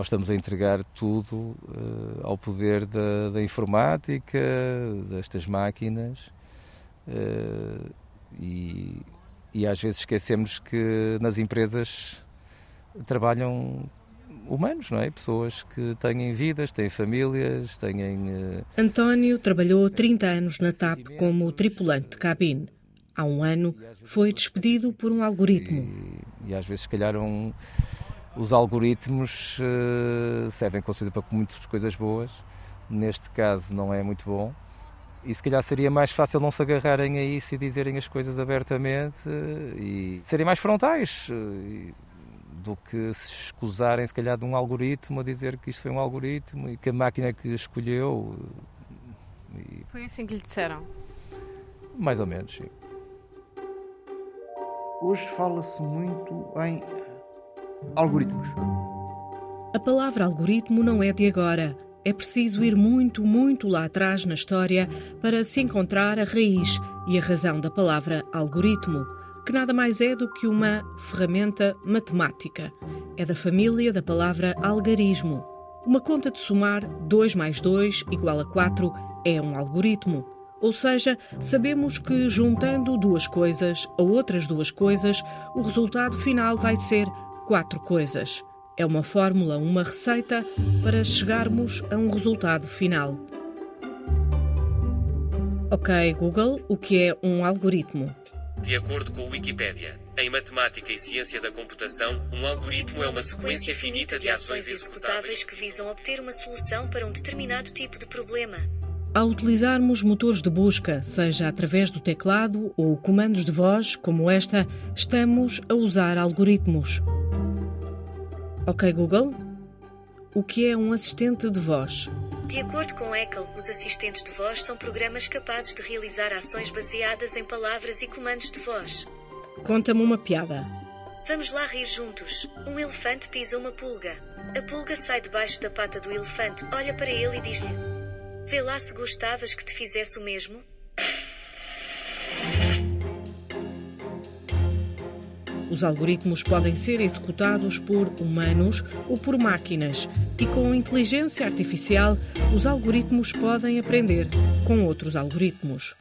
nós estamos a entregar tudo uh, ao poder da, da, informática, destas máquinas, uh, e, e às vezes esquecemos que nas empresas trabalham humanos, não é? Pessoas que têm vidas, têm famílias, têm. Uh... António trabalhou 30 anos na TAP como tripulante de cabine. Há um ano foi despedido por um algoritmo. E, e às vezes, se calhar, um, os algoritmos uh, servem com certeza para muitas coisas boas. Neste caso, não é muito bom. E se calhar seria mais fácil não se agarrarem a isso e dizerem as coisas abertamente uh, e serem mais frontais. Uh, do que se escusarem, se calhar, de um algoritmo a dizer que isto foi um algoritmo e que a máquina que escolheu. E... Foi assim que lhe disseram? Mais ou menos, sim. Hoje fala-se muito em algoritmos. A palavra algoritmo não é de agora. É preciso ir muito, muito lá atrás na história para se encontrar a raiz e a razão da palavra algoritmo que nada mais é do que uma ferramenta matemática. É da família da palavra algarismo. Uma conta de somar 2 mais 2 igual a 4 é um algoritmo. Ou seja, sabemos que juntando duas coisas a outras duas coisas, o resultado final vai ser quatro coisas. É uma fórmula, uma receita para chegarmos a um resultado final. Ok, Google, o que é um algoritmo? De acordo com o Wikipedia, em matemática e ciência da computação, um algoritmo é uma sequência finita de ações executáveis que visam obter uma solução para um determinado tipo de problema. Ao utilizarmos motores de busca, seja através do teclado ou comandos de voz, como esta, estamos a usar algoritmos. Ok, Google? O que é um assistente de voz? De acordo com Eckel, os assistentes de voz são programas capazes de realizar ações baseadas em palavras e comandos de voz. Conta-me uma piada. Vamos lá rir juntos. Um elefante pisa uma pulga. A pulga sai debaixo da pata do elefante, olha para ele e diz-lhe: Vê lá se gostavas que te fizesse o mesmo. Os algoritmos podem ser executados por humanos ou por máquinas, e com inteligência artificial, os algoritmos podem aprender com outros algoritmos.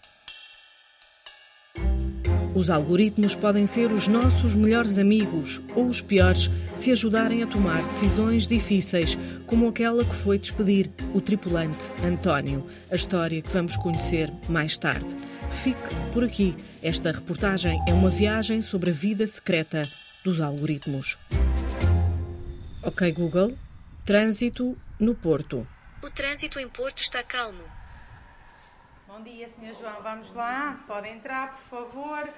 Os algoritmos podem ser os nossos melhores amigos ou os piores se ajudarem a tomar decisões difíceis, como aquela que foi despedir o tripulante António, a história que vamos conhecer mais tarde. Fique por aqui. Esta reportagem é uma viagem sobre a vida secreta dos algoritmos. Ok, Google. Trânsito no Porto. O trânsito em Porto está calmo. Bom dia, Sr. João. Vamos lá? Pode entrar, por favor.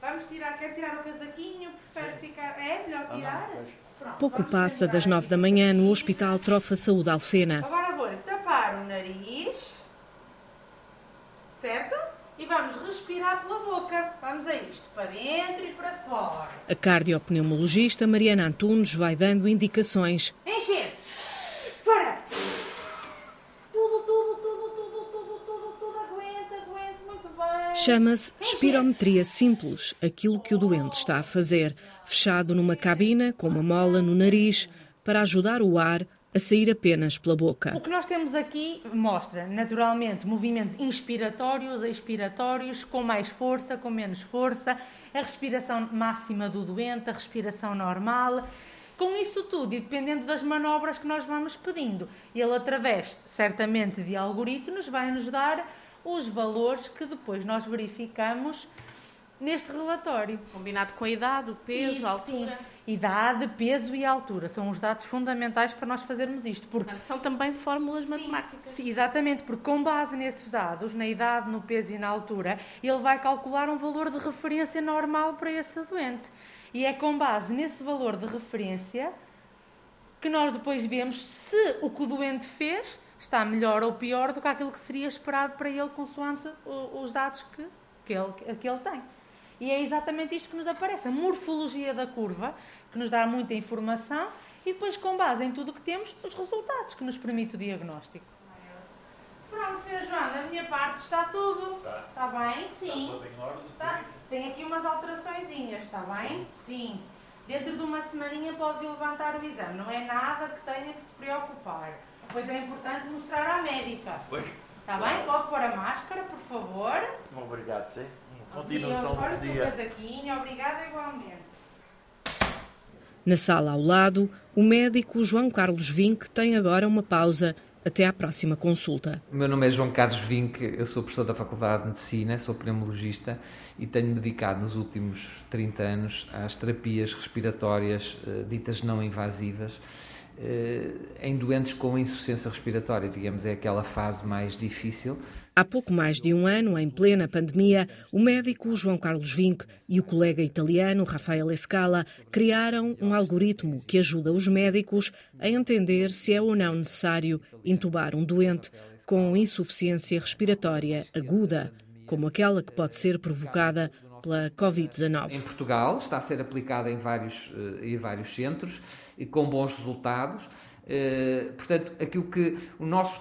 Vamos tirar. Quer tirar o casaquinho? Prefere ficar. É melhor tirar? Pronto, Pouco passa das nove da manhã no Hospital Trofa Saúde Alfena. Agora vou tapar o nariz. Certo? E vamos respirar pela boca. Vamos a isto, para dentro e para fora. A cardiopneumologista Mariana Antunes vai dando indicações. Encher! Fora! Tudo, tudo, tudo, tudo, tudo, tudo, tudo, aguenta, aguenta, muito bem. Chama-se espirometria simples, aquilo que o doente está a fazer, fechado numa cabina com uma mola no nariz, para ajudar o ar a sair apenas pela boca. O que nós temos aqui mostra, naturalmente, movimentos inspiratórios, expiratórios, com mais força, com menos força, a respiração máxima do doente, a respiração normal. Com isso tudo, e dependendo das manobras que nós vamos pedindo, ele, através, certamente, de algoritmos, vai nos dar os valores que depois nós verificamos neste relatório. Combinado com a idade, o peso, a altura. Sim. Idade, peso e altura são os dados fundamentais para nós fazermos isto. Porque... Portanto, são também fórmulas matemáticas. Sim, exatamente, porque com base nesses dados, na idade, no peso e na altura, ele vai calcular um valor de referência normal para esse doente. E é com base nesse valor de referência que nós depois vemos se o que o doente fez está melhor ou pior do que aquilo que seria esperado para ele, consoante os dados que, que, ele, que ele tem. E é exatamente isto que nos aparece, a morfologia da curva, que nos dá muita informação, e depois, com base em tudo o que temos, os resultados que nos permite o diagnóstico. Pronto, Sr. João, da minha parte está tudo. Está, está bem? Sim. Está tudo em ordem? Está. Tem aqui umas alterações, está bem? Sim. Sim. Dentro de uma semaninha pode levantar o exame. Não é nada que tenha que se preocupar. Pois é importante mostrar à médica. Pois. Está bem? Pode pôr a máscara, por favor. Obrigado, sim. Continuação do dia. Obrigada igualmente. Na sala ao lado, o médico João Carlos Vinck tem agora uma pausa até à próxima consulta. O meu nome é João Carlos Vinck, eu sou professor da Faculdade de Medicina, sou pneumologista e tenho-me dedicado nos últimos 30 anos às terapias respiratórias eh, ditas não invasivas eh, em doentes com insuficiência respiratória, digamos, é aquela fase mais difícil. Há pouco mais de um ano, em plena pandemia, o médico João Carlos Vinck e o colega italiano Rafael Escala criaram um algoritmo que ajuda os médicos a entender se é ou não necessário intubar um doente com insuficiência respiratória aguda, como aquela que pode ser provocada pela Covid-19. Em Portugal está a ser aplicada em vários, eh, em vários centros e com bons resultados. Eh, portanto, aquilo que o nosso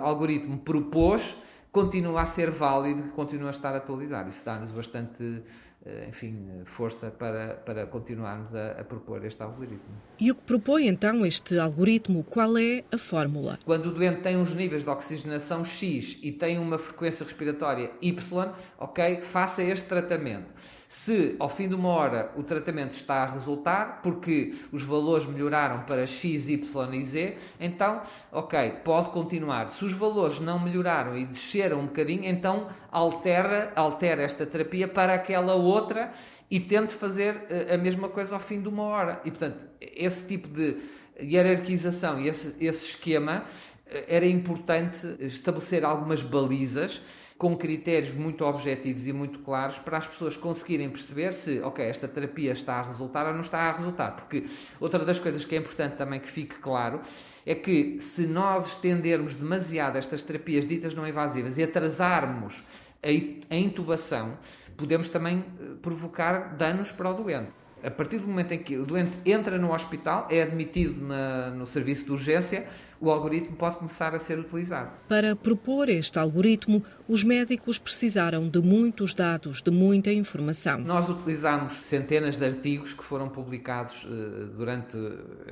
algoritmo propôs continua a ser válido, continua a estar atualizado. Isso dá-nos bastante eh, enfim, força para, para continuarmos a, a, propor este algoritmo. E o que propõe então este algoritmo? Qual é a fórmula? Quando o doente tem uns níveis de oxigenação X e tem uma frequência respiratória Y, ok, faça este tratamento. Se ao fim de uma hora o tratamento está a resultar, porque os valores melhoraram para X, Y e Z, então, ok, pode continuar. Se os valores não melhoraram e desceram um bocadinho, então altera, altera esta terapia para aquela outra e tente fazer eh, a mesma coisa ao fim de uma hora. E, portanto, esse tipo de hierarquização e esse, esse esquema eh, era importante estabelecer algumas balizas com critérios muito objetivos e muito claros para as pessoas conseguirem perceber se, ok, esta terapia está a resultar ou não está a resultar. Porque outra das coisas que é importante também que fique claro é que se nós estendermos demasiado estas terapias ditas não invasivas e atrasarmos a intubação, podemos também eh, provocar danos para o doente. A partir do momento em que o doente entra no hospital, é admitido na, no serviço de urgência, o algoritmo pode começar a ser utilizado. Para propor este algoritmo, os médicos precisaram de muitos dados, de muita informação. Nós utilizamos centenas de artigos que foram publicados uh, durante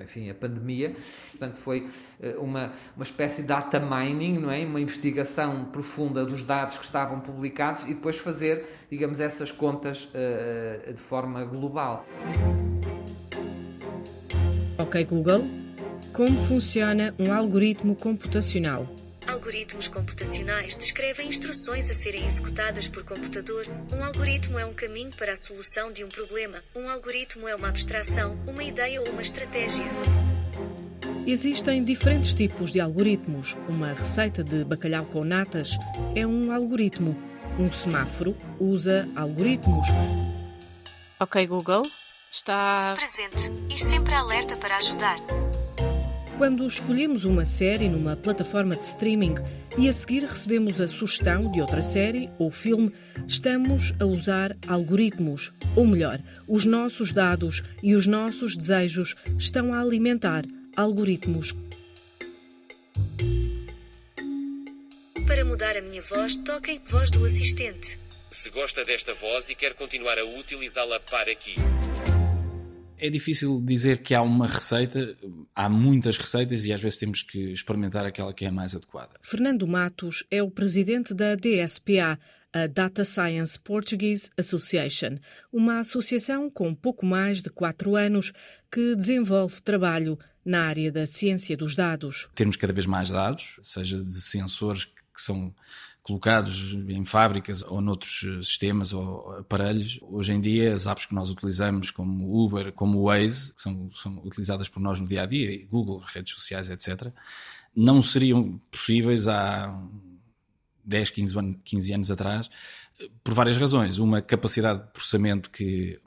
enfim, a pandemia. Portanto, foi uh, uma, uma espécie de data mining, não é? uma investigação profunda dos dados que estavam publicados e depois fazer, digamos, essas contas uh, de forma global. Ok, Google. Como funciona um algoritmo computacional? Algoritmos computacionais descrevem instruções a serem executadas por computador. Um algoritmo é um caminho para a solução de um problema. Um algoritmo é uma abstração, uma ideia ou uma estratégia. Existem diferentes tipos de algoritmos. Uma receita de bacalhau com natas é um algoritmo. Um semáforo usa algoritmos. Ok, Google. Está presente e sempre alerta para ajudar. Quando escolhemos uma série numa plataforma de streaming e a seguir recebemos a sugestão de outra série ou filme, estamos a usar algoritmos. Ou melhor, os nossos dados e os nossos desejos estão a alimentar algoritmos. Para mudar a minha voz, toquem Voz do Assistente. Se gosta desta voz e quer continuar a utilizá-la, para aqui. É difícil dizer que há uma receita, há muitas receitas e às vezes temos que experimentar aquela que é a mais adequada. Fernando Matos é o presidente da DSPA, a Data Science Portuguese Association, uma associação com pouco mais de quatro anos que desenvolve trabalho na área da ciência dos dados. Temos cada vez mais dados, seja de sensores que são colocados em fábricas ou noutros eh, sistemas ou aparelhos. Hoje em dia, as apps que nós utilizamos, como o Uber, como o Waze, que são, são utilizadas por nós no dia a dia, Google, redes sociais, etc., não seriam possíveis há 10, 15, 15 anos atrás, por várias razões. Uma capacidade de processamento que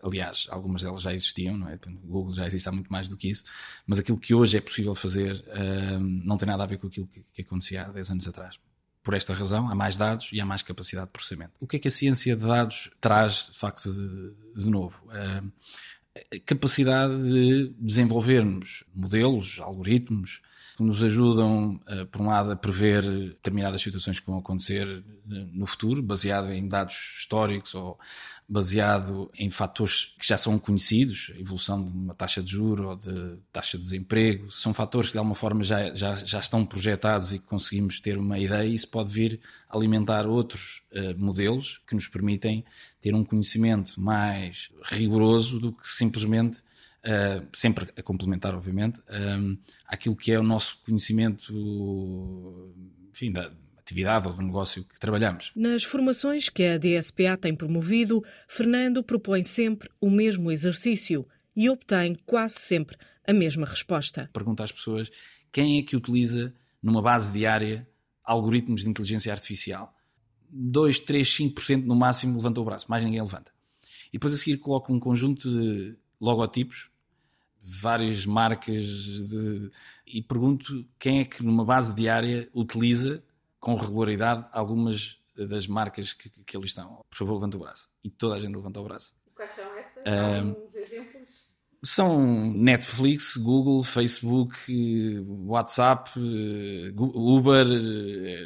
aliás, algumas delas já existiam, não é? Google já existe há muito mais do que isso, mas aquilo que hoje é possível fazer uh, não tem nada a ver com aquilo que, que acontecia há 10 anos atrás por esta razão, há mais dados e há mais capacidade de processamento. O que é que a ciência de dados traz, de facto, de, de novo? A capacidade de desenvolvermos modelos, algoritmos, que nos ajudam, por um lado, a prever determinadas situações que vão acontecer no futuro, baseado em dados históricos ou baseado em fatores que já são conhecidos, a evolução de uma taxa de juro ou de taxa de desemprego, são fatores que de alguma forma já, já, já estão projetados e que conseguimos ter uma ideia e isso pode vir alimentar outros uh, modelos que nos permitem ter um conhecimento mais rigoroso do que simplesmente Uh, sempre a complementar, obviamente, aquilo que é o nosso conhecimento, enfim, da, atividade ou do negócio que trabalhamos. Nas formações que a DSPA tem promovido, Fernando propõe sempre o mesmo exercício e obtém quase sempre a mesma resposta. Pergunta às pessoas quem é que utiliza numa base diária algoritmos de inteligência artificial. 2, 3, 5% no máximo levanta o braço, mais ninguém levanta. E depois a seguir coloco um conjunto de logotipos, várias marcas, de... e pergunto quem é que numa base diária utiliza com regularidade algumas das marcas que, que ali estão. Por favor, levanta o braço. E toda a gente levanta o braço. Quais são essas? Uh, Alguns exemplos? São Netflix, Google, Facebook, WhatsApp, Uber,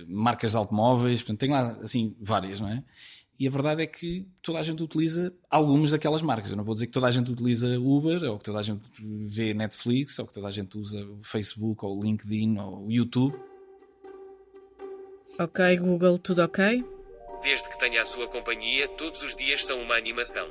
marcas de automóveis, portanto, tem lá assim várias, não é? E a verdade é que toda a gente utiliza algumas daquelas marcas. Eu não vou dizer que toda a gente utiliza Uber, ou que toda a gente vê Netflix, ou que toda a gente usa Facebook, ou LinkedIn, ou YouTube Ok, Google, tudo ok? Desde que tenha a sua companhia, todos os dias são uma animação.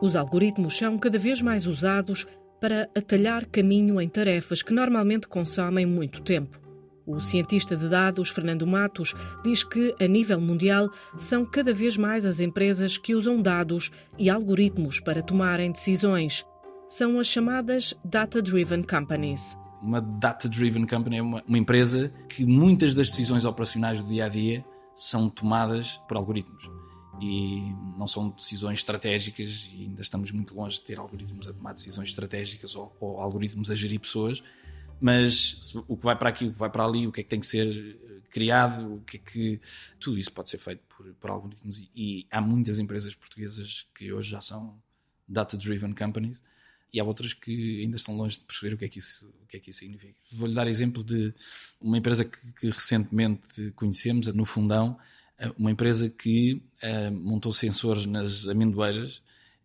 Os algoritmos são cada vez mais usados para atalhar caminho em tarefas que normalmente consomem muito tempo. O cientista de dados Fernando Matos diz que, a nível mundial, são cada vez mais as empresas que usam dados e algoritmos para tomarem decisões. São as chamadas Data-Driven Companies uma data-driven company é uma, uma, empresa que muitas das decisões operacionais do dia a dia são tomadas por algoritmos. E não são decisões estratégicas, e ainda estamos muito longe de ter algoritmos a tomar decisões estratégicas ou, ou algoritmos a gerir pessoas, mas o que vai para aqui, o que vai para ali, o que é que tem que ser eh, criado, o que é que. Tudo isso pode ser feito por, por algoritmos. E, e há muitas empresas portuguesas que hoje já são data-driven companies e há outras que ainda estão longe de perceber o que é que isso, o que é que isso significa. Vou-lhe dar exemplo de uma empresa que, que, recentemente conhecemos, no Fundão, eh, uma empresa que uh, montou sensores nas amendoeiras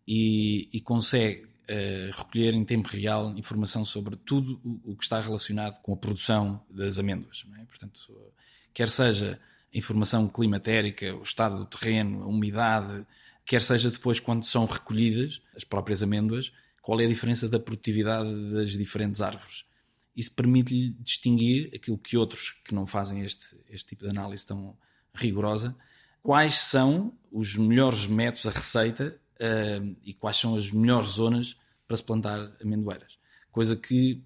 e, e consegue uh, recolher em tempo real informação sobre tudo o, o, que está relacionado com a produção das amêndoas. É? Portanto, quer seja informação climatérica, o estado do terreno, a umidade, quer seja depois quando são recolhidas as próprias amêndoas, qual é a diferença da produtividade das diferentes árvores. Isso permite-lhe distinguir aquilo que outros que não fazem este, este tipo de análise tão rigorosa, quais são os melhores métodos, a receita uh, e quais são as melhores zonas para se plantar amendoeiras. Coisa que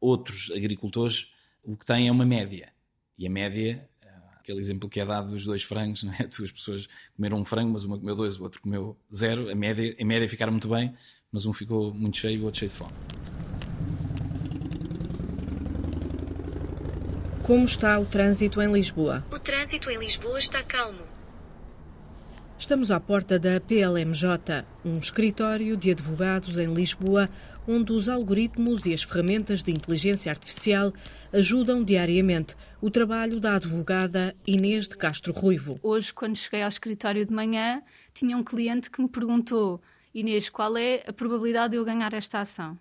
outros agricultores o que têm é uma média. E a média, uh, aquele exemplo que é dado dos dois frangos, não é? duas pessoas comeram um frango, mas uma comeu dois, o outro comeu zero, a média, a média ficaram muito bem, mas um ficou muito cheio e o outro cheio de fome. Como está o trânsito em Lisboa? O trânsito em Lisboa está calmo. Estamos à porta da PLMJ, um escritório de advogados em Lisboa, onde os algoritmos e as ferramentas de inteligência artificial ajudam diariamente o trabalho da advogada Inês de Castro Ruivo. Hoje, quando cheguei ao escritório de manhã, tinha um cliente que me perguntou Inês, qual é a probabilidade de eu ganhar esta ação?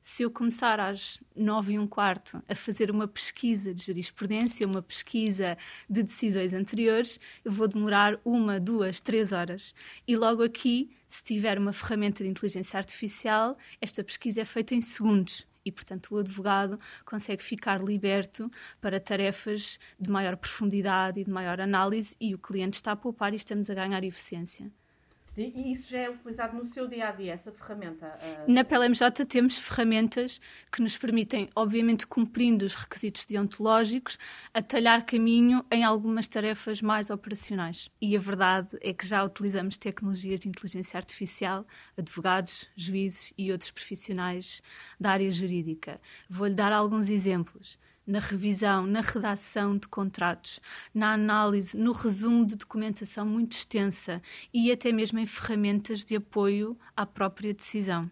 Se eu começar às nove e um quarto a fazer uma pesquisa de jurisprudência, uma pesquisa de decisões anteriores, eu vou demorar uma, duas, três horas. E logo aqui, se tiver uma ferramenta de inteligência artificial, esta pesquisa é feita em segundos e, portanto, o advogado consegue ficar liberto para tarefas de maior profundidade e de maior análise e o cliente está a poupar e estamos a ganhar eficiência. E isso já é utilizado no seu dia a dia, essa ferramenta? Uh... Na PLMJ temos ferramentas que nos permitem, obviamente cumprindo os requisitos deontológicos, atalhar caminho em algumas tarefas mais operacionais. E a verdade é que já utilizamos tecnologias de inteligência artificial, advogados, juízes e outros profissionais da área jurídica. Vou-lhe dar alguns exemplos na revisão, na redação de contratos, na análise, no resumo de documentação muito extensa e até mesmo em ferramentas de apoio à própria decisão.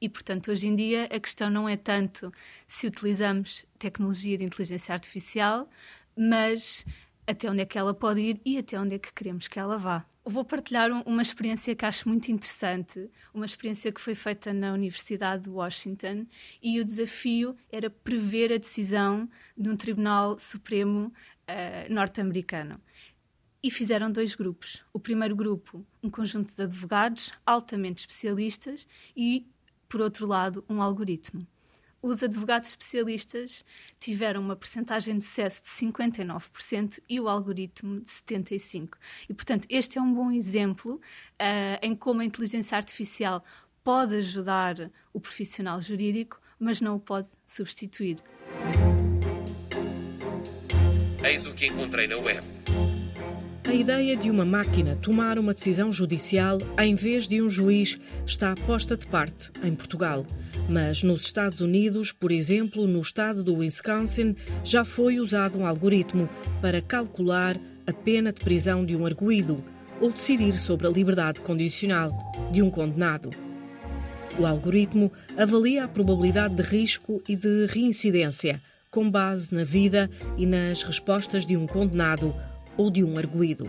E, portanto, hoje em dia a questão não é tanto se utilizamos tecnologia de inteligência artificial, mas até onde é que ela pode ir e até onde é que queremos que ela vá. Vou partilhar uma experiência que acho muito interessante, uma experiência que foi feita na Universidade de Washington e o desafio era prever a decisão de um Tribunal Supremo uh, norte-americano. E fizeram dois grupos. O primeiro grupo, um conjunto de advogados altamente especialistas e, por outro lado, um algoritmo os advogados especialistas tiveram uma percentagem de sucesso de 59% e o algoritmo de 75%. E, portanto, este é um bom exemplo uh, em como a inteligência artificial pode ajudar o profissional jurídico, mas não o pode substituir. Eis o que encontrei na web. A ideia de uma máquina tomar uma decisão judicial em vez de um juiz está posta de parte em Portugal. Mas nos Estados Unidos, por exemplo, no estado do Wisconsin, já foi usado um algoritmo para calcular a pena de prisão de um arguído ou decidir sobre a liberdade condicional de um condenado. O algoritmo avalia a probabilidade de risco e de reincidência com base na vida e nas respostas de um condenado ou de um arguído.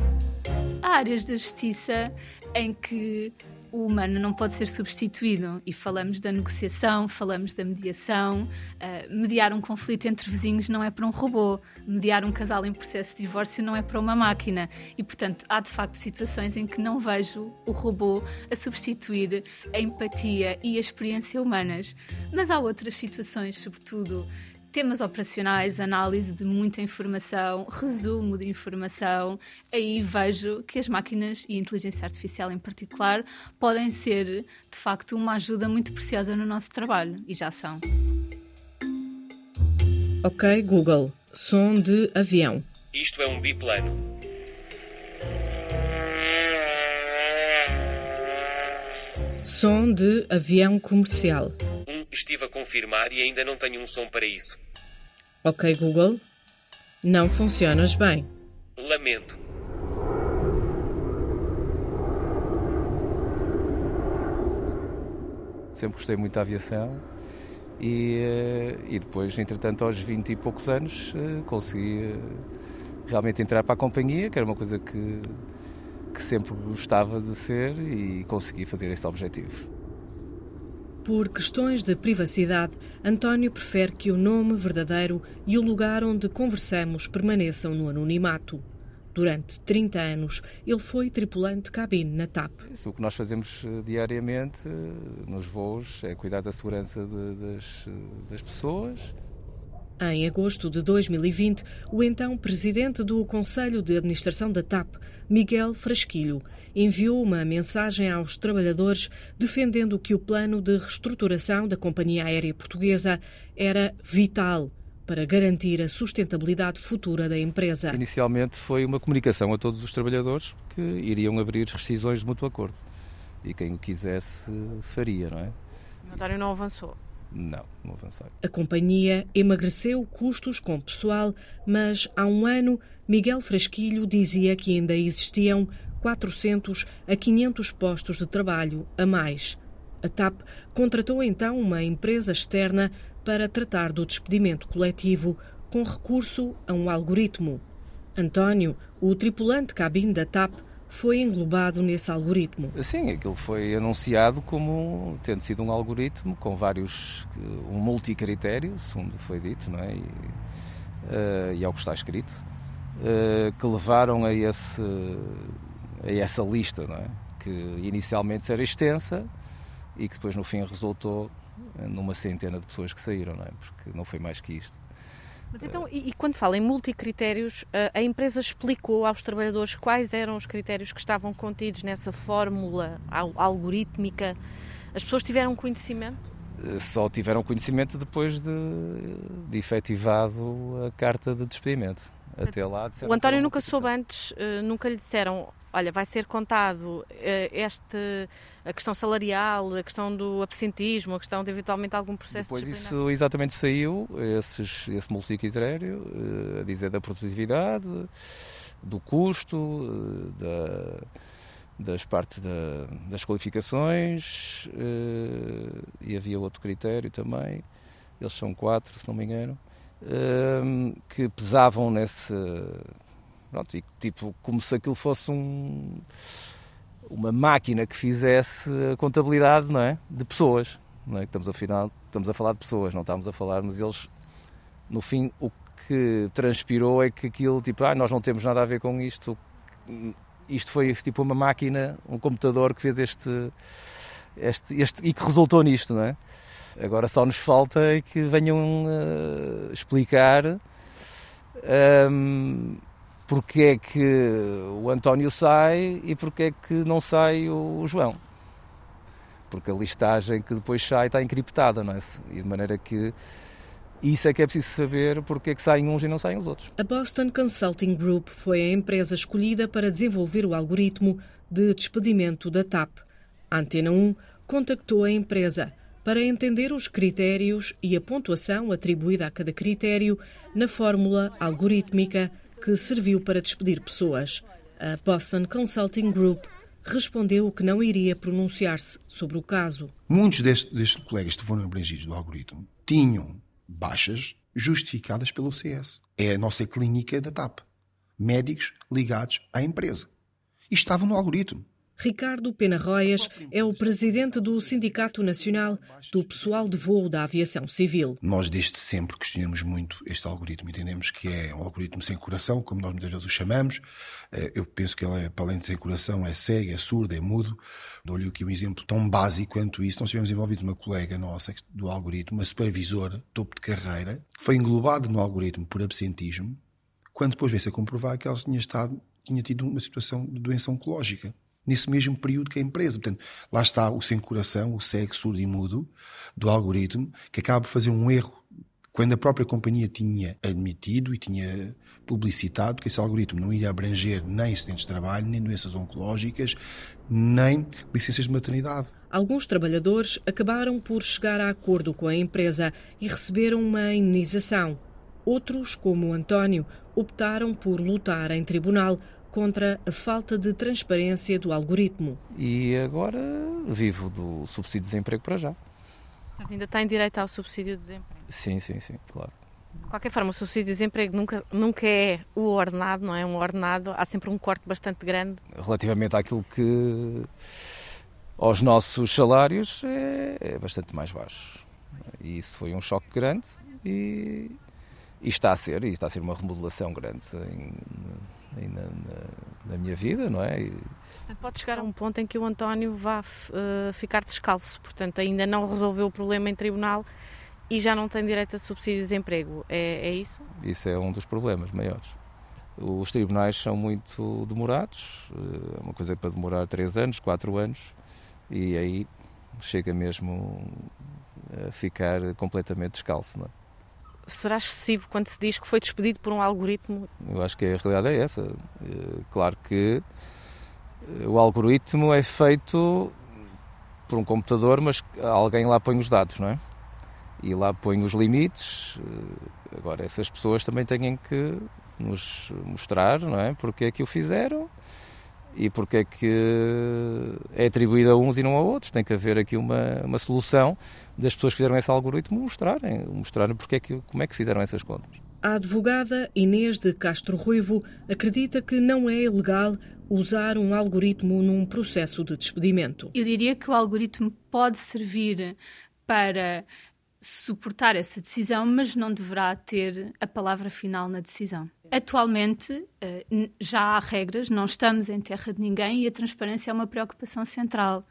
Há áreas da justiça em que o humano não pode ser substituído e falamos da negociação, falamos da mediação. Uh, mediar um conflito entre vizinhos não é para um robô, mediar um casal em processo de divórcio não é para uma máquina. E, portanto, há de facto situações em que não vejo o robô a substituir a empatia e a experiência humanas. Mas há outras situações, sobretudo temas operacionais, análise de muita informação, resumo de informação. Aí vejo que as máquinas e a inteligência artificial em particular podem ser, de facto, uma ajuda muito preciosa no nosso trabalho e já são. Ok, Google. Som de avião. Isto é um biplano. Som de avião comercial. Estive a confirmar e ainda não tenho um som para isso. Ok, Google. Não funcionas bem. Lamento. Sempre gostei muito da aviação e, eh, e depois, entretanto, aos 20 e poucos anos, eh, consegui eh, realmente entrar para a companhia, que era uma coisa que, que sempre gostava de ser e consegui fazer esse objetivo. Por questões de privacidade, António prefere que o nome verdadeiro e o lugar onde conversamos permaneçam no anonimato. Durante 30 anos, ele foi tripulante de cabine na TAP. Isso, o que nós fazemos eh, diariamente eh, nos voos é cuidar da segurança de, das, eh, das pessoas, em agosto de 2020, o então presidente do Conselho de Administração da TAP, Miguel Frasquilho, enviou uma mensagem aos trabalhadores defendendo que o plano de reestruturação da companhia aérea portuguesa era vital para garantir a sustentabilidade futura da empresa. Inicialmente foi uma comunicação a todos os trabalhadores que iriam abrir rescisões de mútuo acordo e quem o quisesse faria, não é? O notário não avançou. Não, não avançaram. A companhia emagreceu custos com pessoal, mas há um ano Miguel Frasquilho dizia que ainda existiam 400 a 500 postos de trabalho a mais. A TAP contratou então uma empresa externa para tratar do despedimento coletivo com recurso a um algoritmo. António, o tripulante cabine da TAP, foi englobado nesse algoritmo. Sim, aquilo foi anunciado como tendo sido um algoritmo com vários, um multicritério, segundo foi dito, não é? E, uh, e é que está escrito, uh, que levaram a, esse, a essa lista, não é? Que inicialmente era extensa e que depois no fim resultou numa centena de pessoas que saíram, não é? Porque não foi mais que isto. Mas então, e, e, quando fala em multicritérios, a empresa explicou aos trabalhadores quais eram os critérios que estavam contidos nessa fórmula algorítmica? As pessoas tiveram conhecimento? Eh, só tiveram conhecimento depois de, de efetivado a carta de despedimento. Até lá, o António nunca soube antes, eh, nunca lhe disseram olha, vai ser contado eh, este, a questão salarial, a questão do absentismo, a questão de eventualmente algum processo Depois isso exatamente saiu, esses, esse multicritério, eh, a dizer da produtividade, do custo, eh, da, das partes da, das qualificações e havia outro critério também, eles são quatro, se não me engano, que pesavam nesse Pronto, e tipo, como se aquilo fosse um, uma máquina que fizesse a contabilidade não é? de pessoas. Não é? Estamos, afinal, estamos a falar de pessoas, não estamos a falar, mas eles, no fim, o que transpirou é que aquilo, tipo, ah, nós não temos nada a ver com isto, isto foi tipo uma máquina, um computador que fez este, este, este e que resultou nisto, não é? Agora só nos falta é que venham uh, explicar um, ehm, porque é que o António sai e porque é que não sai o João. Porque a listagem que depois sai está encriptada, não é? E de maneira que isso é que é preciso saber porque é que saem uns e não saem os outros. A Boston Consulting Group foi a empresa escolhida para desenvolver o algoritmo de despedimento da TAP. A Antena 1 contactou a empresa para entender os critérios e a pontuação atribuída a cada critério na fórmula algorítmica que serviu para despedir pessoas. A Boston Consulting Group respondeu que não iria pronunciar-se sobre o caso. Muitos destes, destes colegas que foram abrangidos do algoritmo tinham baixas justificadas pelo CS. É a nossa clínica da TAP. Médicos ligados à empresa. E estavam no algoritmo. Ricardo Pena Roias é o presidente do Sindicato Nacional do Pessoal de Voo da Aviação Civil. Nós desde sempre questionamos muito este algoritmo. Entendemos que é um algoritmo sem coração, como nós muitas vezes o chamamos. Eh, eu penso que ele, é, para além de sem coração, é cego, é surdo, é mudo. Dou-lhe aqui um exemplo tão básico quanto isso. Nós tivemos envolvidos uma colega nossa do algoritmo, uma supervisora, topo de carreira, foi englobada no algoritmo por absentismo, quando depois veio-se a comprovar que ela tinha, estado, tinha tido uma situação de doença oncológica nesse mesmo período que a empresa. Portanto, lá está o sem coração, o cego, surdo e mudo do algoritmo, que acaba por fazer um erro quando a própria companhia tinha admitido e tinha publicitado que esse algoritmo não iria abranger nem acidentes de trabalho, nem doenças oncológicas, nem licenças de maternidade. Alguns trabalhadores acabaram por chegar a acordo com a empresa e receberam uma indenização. Outros, como o António, optaram por lutar em tribunal contra a falta de transparência do algoritmo. E agora vivo do subsídio de desemprego para já. Portanto, ainda tem direito ao subsídio de desemprego? Sim, sim, sim, claro. De qualquer forma, o subsídio de desemprego nunca, nunca é o ordenado, não é um ordenado, há sempre um corte bastante grande. Relativamente àquilo que aos nossos salários é, é bastante mais baixo. E isso foi um choque grande e, e, está a ser, e está a ser uma remodelação grande em, na, na, na, minha vida, não é? E... Pode chegar a um ponto em que o António vá uh, ficar descalço, portanto ainda não resolveu o problema em tribunal e já não tem direito a subsídio de desemprego, é, é isso? Isso é um dos problemas maiores. Os tribunais são muito demorados, é uma coisa para demorar 3 anos, 4 anos, e aí chega mesmo a ficar completamente descalço. Não é? Será excessivo quando se diz que foi despedido por um algoritmo? Eu acho que a realidade é essa. Eh, claro que eh, o algoritmo é feito por um computador, mas alguém lá põe os dados, não é? E lá põe os limites. Eh, agora, essas pessoas também têm que nos mostrar, não é? Porque é que o fizeram e porque é que é atribuído a uns e não a outros. Tem que haver aqui uma, uma solução das pessoas que fizeram esse algoritmo mostrarem, mostrarem porque é que, como é que fizeram essas contas. A advogada Inês de Castro Ruivo acredita que não é ilegal usar um algoritmo num processo de despedimento. Eu diria que o algoritmo pode servir para suportar essa decisão, mas não deverá ter a palavra final na decisão. Atualmente eh, já há regras, não estamos em terra de ninguém e a transparência é uma preocupação central.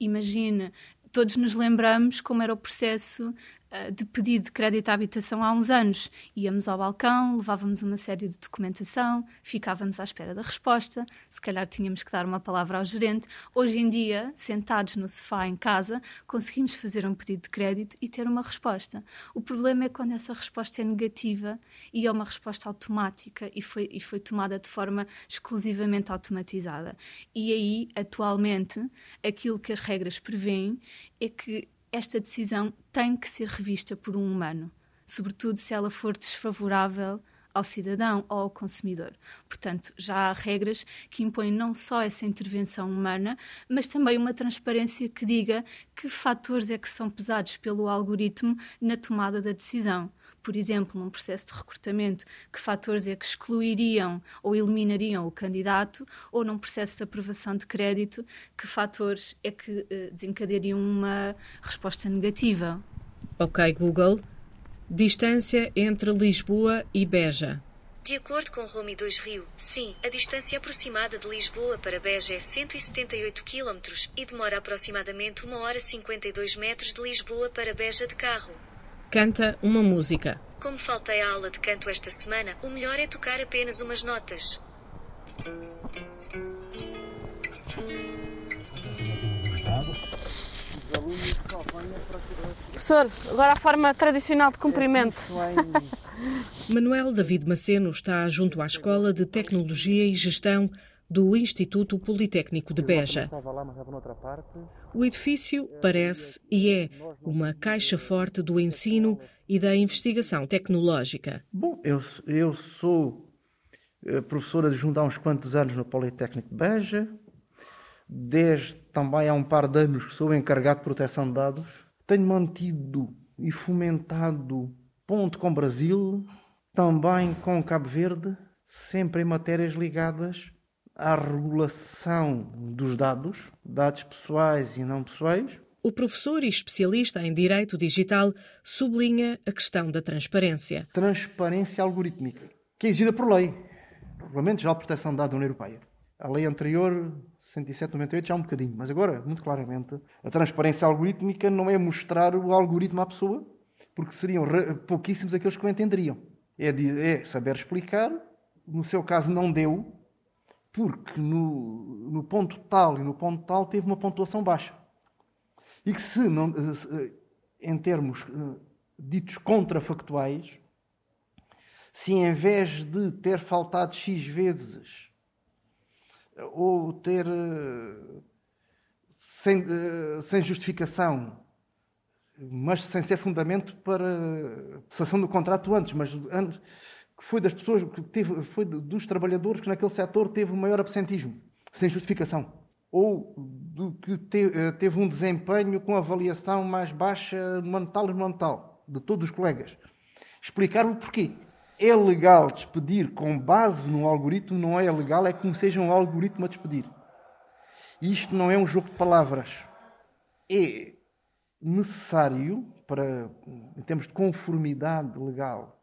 Imagine, todos nos lembramos como era o processo de pedido de crédito à habitação há uns anos. Íamos ao balcão, levávamos uma série de documentação, ficávamos à espera da resposta, se calhar tínhamos que dar uma palavra ao gerente. Hoje em dia, sentados no sofá em casa, conseguimos fazer um pedido de crédito e ter uma resposta. O problema é quando essa resposta é negativa e é uma resposta automática e foi, e foi tomada de forma exclusivamente automatizada. E aí, atualmente, aquilo que as regras prevêem é que esta decisão tem que ser revista por um humano, sobretudo se ela for desfavorável ao cidadão ou ao consumidor. Portanto, já há regras que impõem não só essa intervenção humana, mas também uma transparência que diga que fatores é que são pesados pelo algoritmo na tomada da decisão por exemplo, num processo de recrutamento, que fatores é que excluiriam ou eliminariam o candidato, ou num processo de aprovação de crédito, que fatores é que eh, desencadeariam uma resposta negativa. Ok, Google. Distância entre Lisboa e Beja. De acordo com Rome 2 Rio, sim, a distância aproximada de Lisboa para Beja é 178 km e demora aproximadamente 1 hora 52 metros de Lisboa para Beja de carro. Canta uma música. Como faltei à aula de canto esta semana, o melhor é tocar apenas umas notas. Professor, agora a forma tradicional de cumprimento. Manuel David Maceno está junto à Escola de Tecnologia e Gestão do Instituto Politécnico de Beja. O edifício parece e é uma caixa forte do ensino e da investigação tecnológica. Bom, eu, eu sou eh, professor adjunto há uns quantos anos no Politécnico de Beja, desde também há um par de anos que sou encarregado de proteção de dados. Tenho mantido e fomentado ponto com Brasil, também com Cabo Verde, sempre em matérias ligadas à regulação dos dados, dados pessoais e não pessoais. O professor e especialista em Direito Digital sublinha a questão da transparência. Transparência algorítmica, que é exigida por lei. Regulamento Geral de Proteção de Dados da União Europeia. A lei anterior, 107-98, já um bocadinho, mas agora, muito claramente, a transparência algorítmica não é mostrar o algoritmo à pessoa, porque seriam pouquíssimos aqueles que o entenderiam. É, é saber explicar, no seu caso não deu, porque no, no ponto tal e no ponto tal teve uma pontuação baixa. E que se, não, em termos eh, ditos contrafactuais, se em vez de ter faltado X vezes ou ter eh, sem, eh, sem justificação, mas sem ser fundamento para cessação do contrato antes, mas antes, que foi das pessoas, que teve, foi dos trabalhadores que naquele setor teve o maior absentismo, sem justificação. Ou do que eh, teve um desempenho com avaliação mais baixa monetal e monetal, de todos os colegas. Explicar o porquê. É legal despedir com base no algoritmo, não é legal, é como seja um algoritmo a despedir. Isto não é um jogo de palavras. É necessário para, em termos de conformidade legal,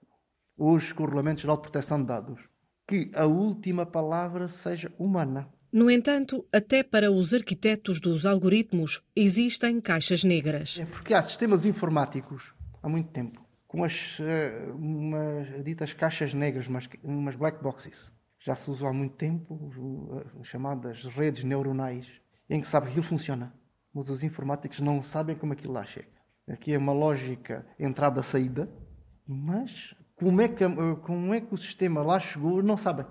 hoje com o Regulamento Geral de Proteção de Dados, que a última palavra seja humana. No entanto, até para os arquitetos dos algoritmos existem caixas negras. É porque há sistemas informáticos há muito tempo com as uh, umas ditas caixas negras, umas, umas black boxes. Já se usou há muito tempo, uh, chamadas redes neuronais, em que sabe que aquilo funciona. Mas os informáticos não sabem como aquilo lá chega. Aqui é uma lógica entrada-saída, mas como é, que, como é que o sistema lá chegou, não sabem.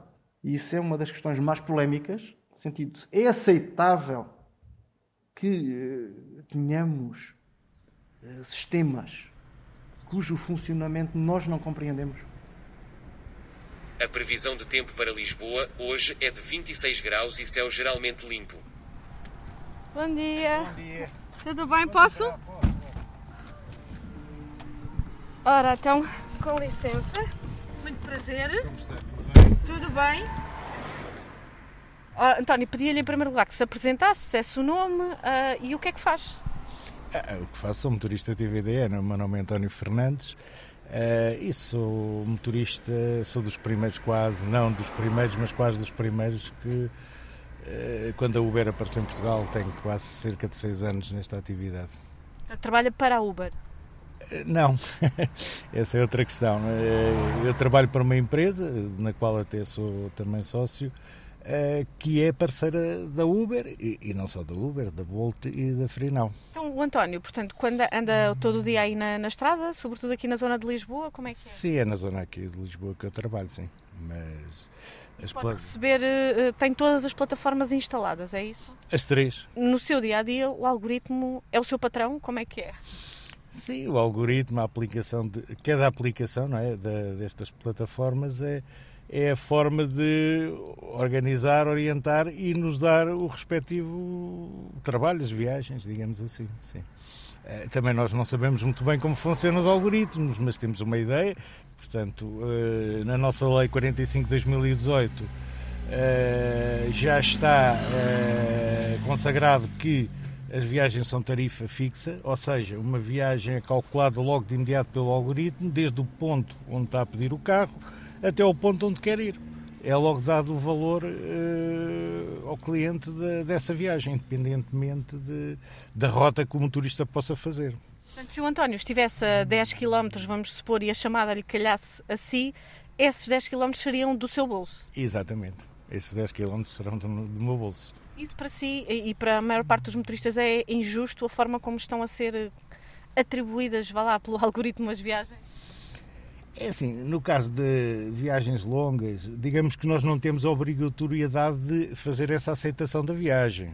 E isso é uma das questões mais polémicas. No sentido, é aceitável que uh, tenhamos uh, sistemas cujo funcionamento nós não compreendemos? A previsão de tempo para Lisboa hoje é de 26 graus e céu geralmente limpo. Bom dia. Bom dia. Tudo bem? Posso? Ora, então, com licença. Muito prazer. Como está? Tudo bem? Tudo bem. Uh, António, pedia-lhe em primeiro lugar que se apresentasse, dissesse o nome uh, e o que é que faz. Uh, o que faço, sou motorista TVDN, o meu nome é António Fernandes e sou motorista, sou dos primeiros quase, não dos primeiros, mas quase dos primeiros que quando a Uber apareceu em Portugal tenho quase cerca de seis anos nesta atividade. Trabalha para a Uber? Não, essa é outra questão. Eu trabalho para uma empresa, na qual até sou também sócio, que é parceira da Uber, e não só da Uber, da Bolt e da Freenow. Então, o António, portanto, quando anda todo o dia aí na, na, estrada, sobretudo aqui na zona de Lisboa, como é que é? Sim, é na zona aqui de Lisboa que eu trabalho, sim. Mas... As Pode receber, eh, tem todas as plataformas instaladas, é isso? As três. No seu dia a dia, o algoritmo é o seu patrão? Como é que é? Sim, o algoritmo, a aplicação de cada aplicação não é, de, destas plataformas é, é a forma de organizar, orientar e nos dar o respectivo trabalho, as viagens, digamos assim. Sim. Eh, também nós não sabemos muito bem como funcionam os algoritmos, mas temos uma ideia. Portanto, eh, na nossa Lei 45 de 2018 eh, já está consagrado que as viagens são tarifa fixa, ou seja, uma viagem é calculada logo de imediato pelo algoritmo, desde o ponto onde está a pedir o carro até o ponto onde quer ir. É logo dado o valor uh, ao cliente de, dessa viagem, independentemente de, da rota que o motorista possa fazer. Portanto, se o António estivesse a 10 km, vamos supor, e a chamada lhe calhasse a si, esses 10 km seriam do seu bolso? Exatamente. Esses 10 km serão do, do meu bolso. Isso para si e para a maior parte dos motoristas é injusto a forma como estão a ser atribuídas, vá lá, pelo algoritmo as viagens? É assim, no caso de viagens longas, digamos que nós não temos a obrigatoriedade de fazer essa aceitação da viagem.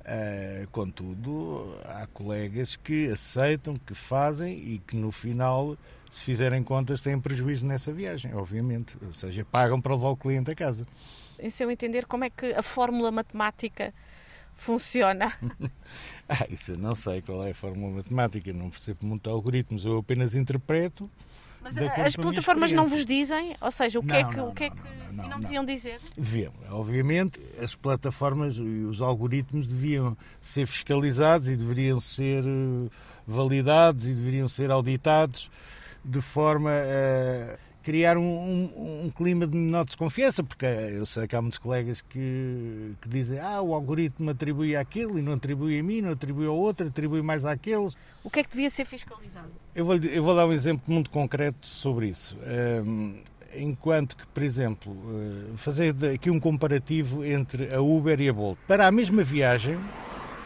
Uh, contudo, há colegas que aceitam, que fazem e que no final, se fizerem contas, têm prejuízo nessa viagem, obviamente. Ou seja, pagam para levar o cliente a casa. Em seu entender, como é que a fórmula matemática funciona? ah, isso eu não sei qual é a fórmula matemática, não percebo muito algoritmos, eu apenas interpreto mas as plataformas não vos dizem? Ou seja, o que é não, é que, não, o que, é que não, não, deviam dizer? Deviam. Obviamente, as plataformas e os algoritmos deviam ser fiscalizados e deveriam ser eh, validados e deveriam ser auditados de forma a criar um, um, um, clima de menor desconfiança, porque eu sei que há muitos colegas que, que dizem ah, o algoritmo atribui àquilo e não atribui a mim, não atribui ao outro, atribui mais àqueles. O que é que devia ser fiscalizado? Eu vou, eu vou dar um exemplo muito concreto sobre isso. Um, enquanto que, por exemplo, uh, fazer aqui um comparativo entre a Uber e a Bolt. Para a mesma viagem,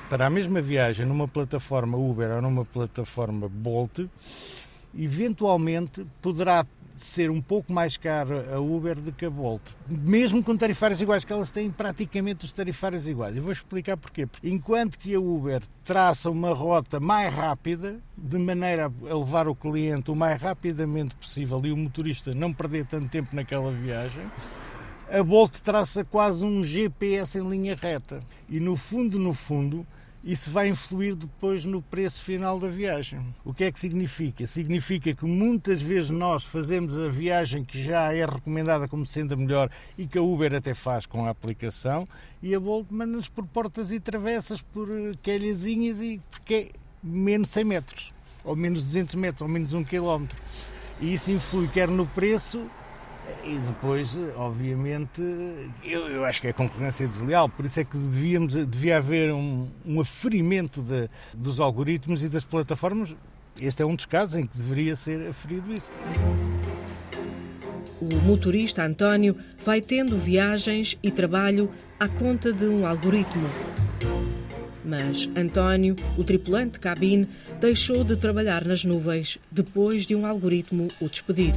para a mesma viagem numa plataforma Uber ou numa plataforma Bolt, eventualmente poderá ser um pouco mais caro a Uber do que a Bolt, mesmo com tarifários iguais, que elas têm praticamente os tarifários iguais. Eu vou explicar porquê. Enquanto que a Uber traça uma rota mais rápida, de maneira a levar o cliente o mais rapidamente possível e o motorista não perder tanto tempo naquela viagem, a Bolt traça quase um GPS em linha reta. E no fundo, no fundo, isso vai influir depois no preço final da viagem. O que é que significa? Significa que muitas vezes nós fazemos a viagem que já é recomendada como sendo a melhor e que a Uber até faz com a aplicação e a Bolt manda-nos por portas e travessas, por eh, calhazinhas e porque é menos 100 metros, ou menos 200 metros, ou menos 1 km. E isso influi quer no preço e depois, obviamente, eu, eu, acho que é concorrência desleal, por isso é que devíamos, devia haver um, um aferimento de, dos algoritmos e das plataformas. Este é um dos casos em que deveria ser aferido isso. O motorista António vai tendo viagens e trabalho à conta de um algoritmo. Mas António, o tripulante cabine, deixou de trabalhar nas nuvens depois de um algoritmo o despedir.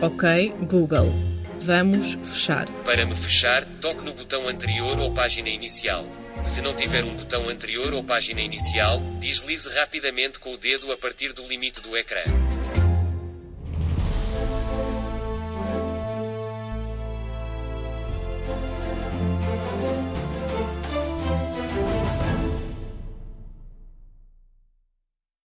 Ok, Google. Vamos fechar. Para me fechar, toque no botão anterior ou página inicial. Se não tiver um botão anterior ou página inicial, deslize rapidamente com o dedo a partir do limite do ecrã.